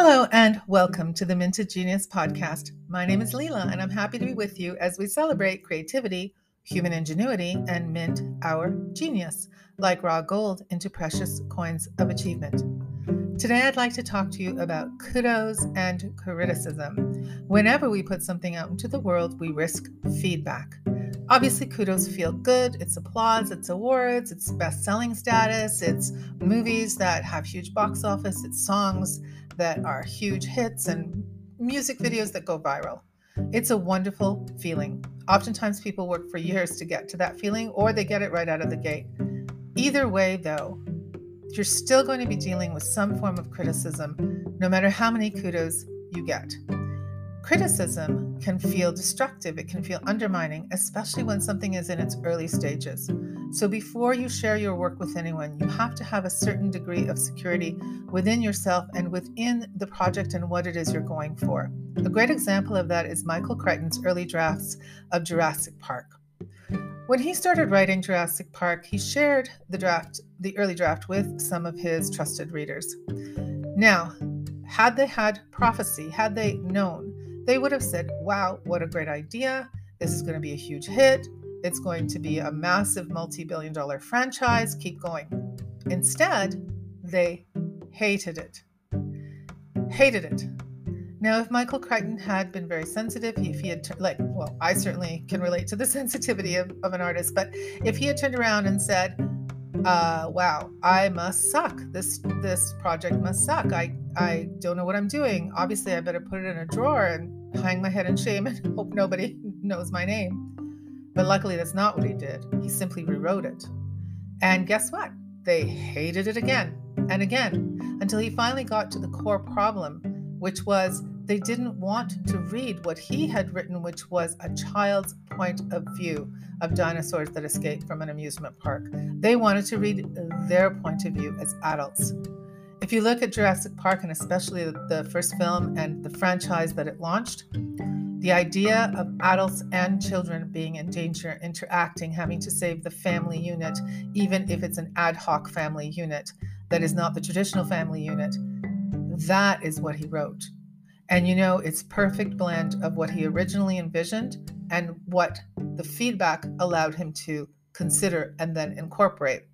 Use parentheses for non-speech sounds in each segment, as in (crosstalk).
Hello and welcome to the Minted Genius podcast. My name is Leela and I'm happy to be with you as we celebrate creativity, human ingenuity, and mint our genius, like raw gold into precious coins of achievement. Today, I'd like to talk to you about kudos and criticism. Whenever we put something out into the world, we risk feedback. Obviously, kudos feel good. It's applause, it's awards, it's best selling status, it's movies that have huge box office, it's songs that are huge hits, and music videos that go viral. It's a wonderful feeling. Oftentimes, people work for years to get to that feeling, or they get it right out of the gate. Either way, though, you're still going to be dealing with some form of criticism, no matter how many kudos you get. Criticism can feel destructive, it can feel undermining, especially when something is in its early stages. So, before you share your work with anyone, you have to have a certain degree of security within yourself and within the project and what it is you're going for. A great example of that is Michael Crichton's early drafts of Jurassic Park. When he started writing Jurassic Park, he shared the draft, the early draft with some of his trusted readers. Now, had they had prophecy, had they known, they would have said, Wow, what a great idea. This is going to be a huge hit. It's going to be a massive multi billion dollar franchise. Keep going. Instead, they hated it. Hated it. Now, if Michael Crichton had been very sensitive, if he had, like, well, I certainly can relate to the (laughs) sensitivity of, of an artist, but if he had turned around and said, uh, wow, I must suck. This this project must suck. I I don't know what I'm doing. Obviously, I better put it in a drawer and hang my head in shame and (laughs) hope nobody (laughs) knows my name. But luckily, that's not what he did. He simply rewrote it. And guess what? They hated it again and again until he finally got to the core problem which was they didn't want to read what he had written, which was a child's point of view of dinosaurs that escaped from an amusement park. They wanted to read their point of view as adults. If you look at Jurassic Park, and especially the first film and the franchise that it launched, the idea of adults and children being in danger, interacting, having to save the family unit, even if it's an ad hoc family unit that is not the traditional family unit, that is what he wrote. And you know, it's perfect blend of what he originally envisioned and what the feedback allowed him to consider and then incorporate.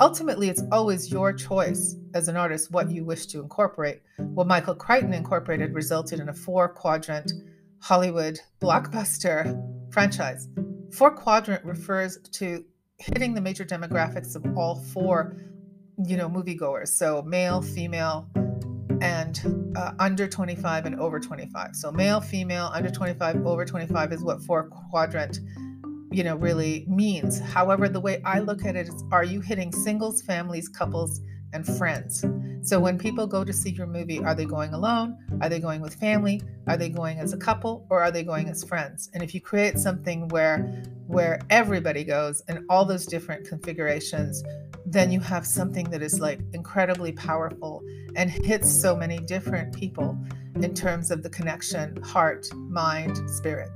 Ultimately, it's always your choice as an artist what you wish to incorporate. What Michael Crichton incorporated resulted in a four quadrant Hollywood blockbuster franchise. Four quadrant refers to hitting the major demographics of all four, you know, moviegoers. So male, female, and uh, under 25 and over 25. So male, female, under 25, over 25 is what four quadrant, you know, really means. However, the way I look at it is are you hitting singles, families, couples, and friends? So when people go to see your movie, are they going alone? Are they going with family? Are they going as a couple or are they going as friends? And if you create something where where everybody goes and all those different configurations, then you have something that is like incredibly powerful and hits so many different people in terms of the connection, heart, mind, spirit.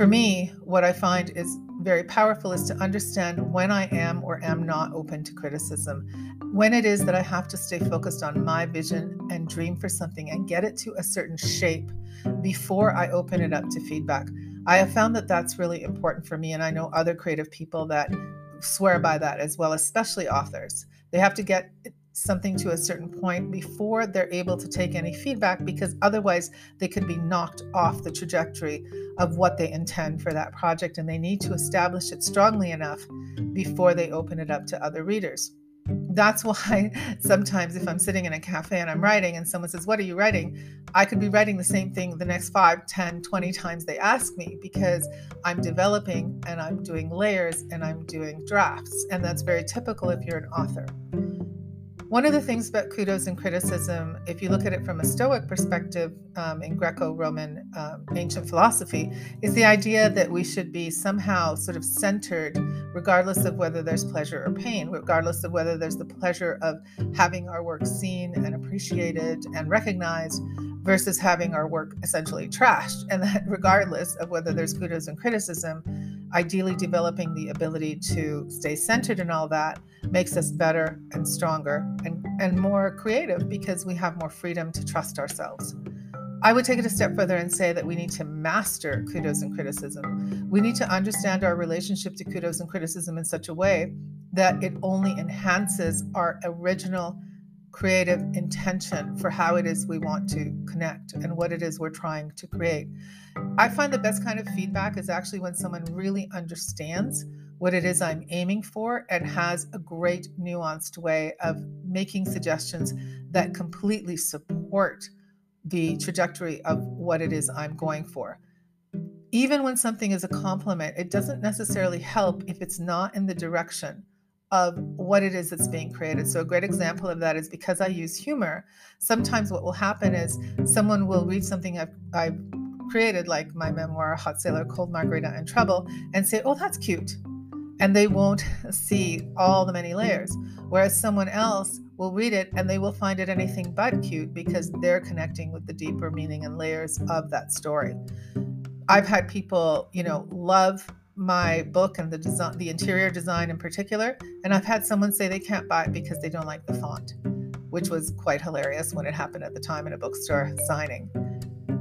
For me, what I find is very powerful is to understand when I am or am not open to criticism, when it is that I have to stay focused on my vision and dream for something and get it to a certain shape before I open it up to feedback. I have found that that's really important for me, and I know other creative people that swear by that as well, especially authors. They have to get something to a certain point before they're able to take any feedback because otherwise they could be knocked off the trajectory of what they intend for that project and they need to establish it strongly enough before they open it up to other readers. That's (laughs) why sometimes if I'm sitting in a cafe and I'm writing and someone says, What are you writing? I could be writing the same thing the next 5, 10, 20 times they ask me because I'm developing and I'm doing layers and I'm doing drafts. And that's very typical if you're an author. One of the things about kudos and criticism, if you look at it from a Stoic perspective um, in Greco Roman um, ancient philosophy, is the idea that we should be somehow sort of centered, regardless of whether there's pleasure or pain, regardless of whether there's the pleasure of having our work seen and appreciated and recognized versus having our work essentially trashed. And that, (laughs) regardless of whether there's kudos and criticism, ideally developing the ability to stay centered and all that makes us better and stronger and, and more creative because we have more freedom to trust ourselves. I would take it a step further and say that we need to master kudos and criticism. We need to understand our relationship to kudos and criticism in such a way that it only enhances our original creative intention for how it is we want to connect and what it is we're trying to create. I find the best kind of feedback is actually when someone really understands what it is I'm aiming for and has a great nuanced way of making suggestions that completely support the trajectory of what it is I'm going for. Even when something is a compliment, it doesn't necessarily help if it's not in the direction of what it is that's being created. So, a great example of that is because I use humor, sometimes what will happen is someone will read something I've, I've created, like my memoir, Hot Sailor, Cold Margarita, and Trouble, and say, Oh, that's cute. And they won't (laughs) see all the many layers. Whereas someone else will read it and they will find it anything but cute because they're connecting with the deeper meaning and layers of that story. I've had people, you know, love my book and the design, the interior design in particular. And I've had someone say they can't buy it because they don't like the font, which was quite hilarious when it happened at the time in a bookstore signing.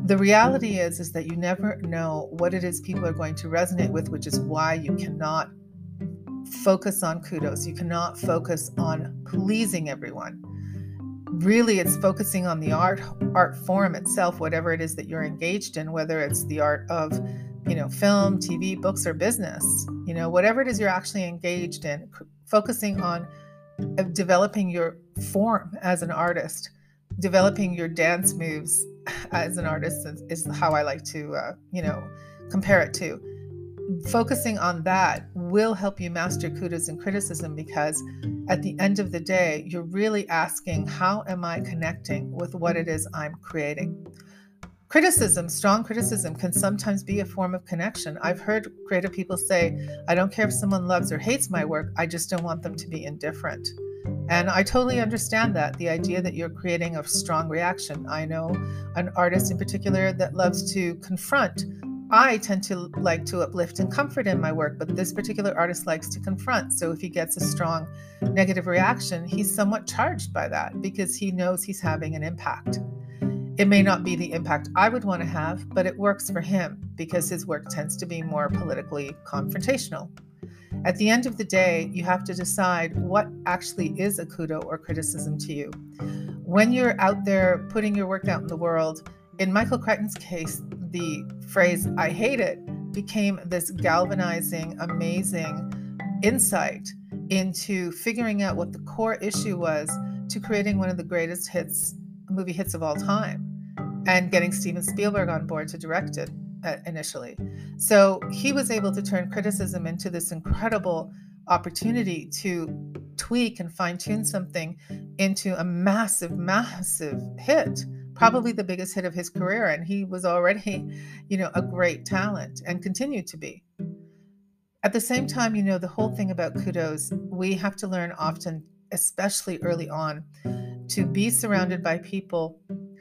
The reality is, is that you never know what it is people are going to resonate with, which is why you cannot focus on kudos. You cannot focus on pleasing everyone. Really, it's focusing on the art art form itself, whatever it is that you're engaged in, whether it's the art of you know, film, TV, books, or business, you know, whatever it is you're actually engaged in, focusing on uh, developing your form as an artist, developing your dance moves (sighs) as an artist is, is how I like to, uh, you know, compare it to. Focusing on that will help you master kudos and criticism because at the end of the day, you're really asking, how am I connecting with what it is I'm creating? Criticism, strong criticism, can sometimes be a form of connection. I've heard creative people say, I don't care if someone loves or hates my work, I just don't want them to be indifferent. And I totally understand that the idea that you're creating a strong reaction. I know an artist in particular that loves to confront. I tend to like to uplift and comfort in my work, but this particular artist likes to confront. So if he gets a strong negative reaction, he's somewhat charged by that because he knows he's having an impact. It may not be the impact I would want to have, but it works for him because his work tends to be more politically confrontational. At the end of the day, you have to decide what actually is a kudo or criticism to you. When you're out there putting your work out in the world, in Michael Crichton's case, the phrase, I hate it, became this galvanizing, amazing insight into figuring out what the core issue was to creating one of the greatest hits, movie hits of all time and getting Steven Spielberg on board to direct it uh, initially. So he was able to turn criticism into this incredible opportunity to tweak and fine tune something into a massive, massive hit. Probably the biggest hit of his career, and he was already, you know, a great talent and continued to be. At the same time, you know, the whole thing about kudos, we have to learn often, especially early on, to be surrounded by people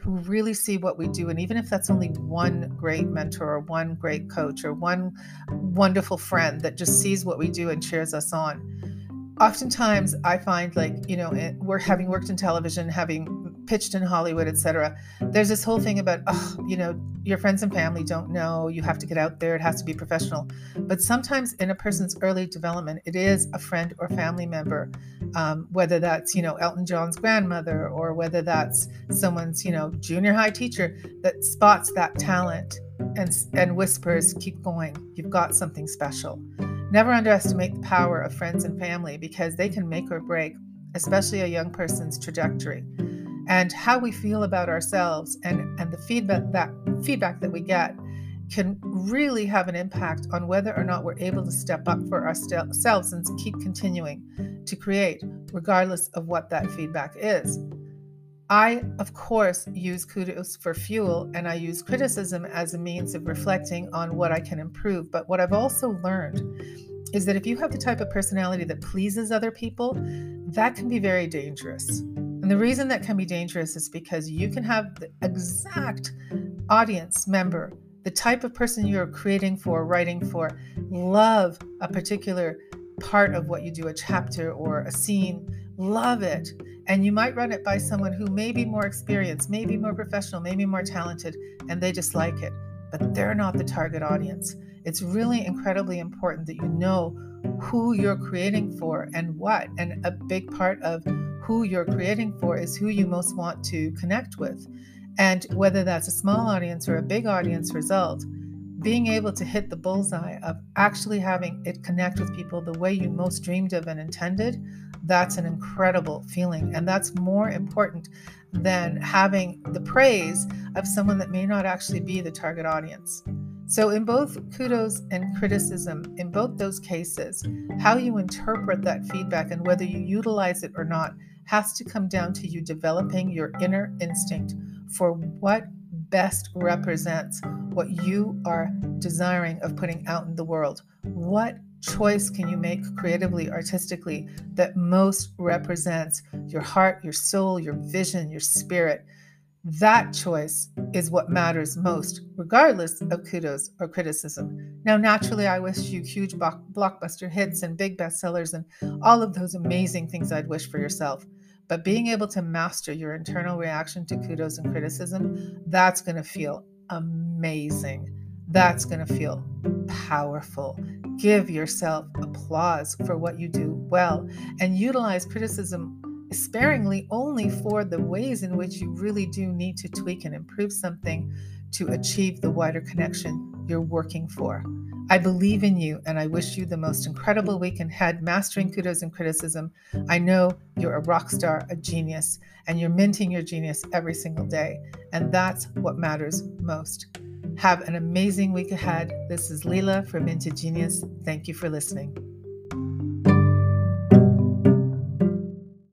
who really see what we do. And even if that's only one great mentor or one great coach or one wonderful friend that just sees what we do and cheers us on. Oftentimes, I find like, you know, eh, we're having worked in television, having pitched in Hollywood, etc. There's this whole thing about, oh, you know, your friends and family don't know. You have to get out there. It has to be professional. But sometimes in a person's early development, it is a friend or family member, um, whether that's, you know, Elton John's grandmother or whether that's someone's, you know, junior high teacher that spots that talent and, and whispers, keep going. You've got something special. Never underestimate the power of friends and family because they can make or break, especially a young person's trajectory and how we feel about ourselves and, and the feedback that feedback that we get can really have an impact on whether or not we're able to step up for ourselves and keep continuing to create, regardless of what that feedback is. I, of course, use kudos for fuel and I use criticism as a means of reflecting on what I can improve. But what I've also learned is that if you have the type of personality that pleases other people, that can be very dangerous. And the reason that can be dangerous is because you can have the exact audience member, the type of person you're creating for, writing for, love a particular part of what you do, a chapter or a scene, love it. And you might run it by someone who may be more experienced, maybe more professional, maybe more talented, and they just like it, but they're not the target audience. It's really incredibly important that you know who you're creating for and what. And a big part of who you're creating for is who you most want to connect with. And whether that's a small audience or a big audience result, being able to hit the bullseye of actually having it connect with people the way you most dreamed of and intended, that's an incredible feeling. And that's more important than having the praise of someone that may not actually be the target audience. So, in both kudos and criticism, in both those cases, how you interpret that feedback and whether you utilize it or not has to come down to you developing your inner instinct for what best represents what you are desiring of putting out in the world. What choice can you make creatively, artistically that most represents your heart, your soul, your vision, your spirit? That choice is what matters most, regardless of kudos or criticism. Now, naturally, I wish you huge blockbuster hits and big bestsellers and all of those amazing things I'd wish for yourself. But being able to master your internal reaction to kudos and criticism, that's going to feel amazing. That's going to feel powerful. Give yourself applause for what you do well and utilize criticism sparingly only for the ways in which you really do need to tweak and improve something to achieve the wider connection you're working for. I believe in you and I wish you the most incredible week ahead, mastering kudos and criticism. I know you're a rock star, a genius, and you're minting your genius every single day. And that's what matters most. Have an amazing week ahead. This is Leela from Minted Genius. Thank you for listening.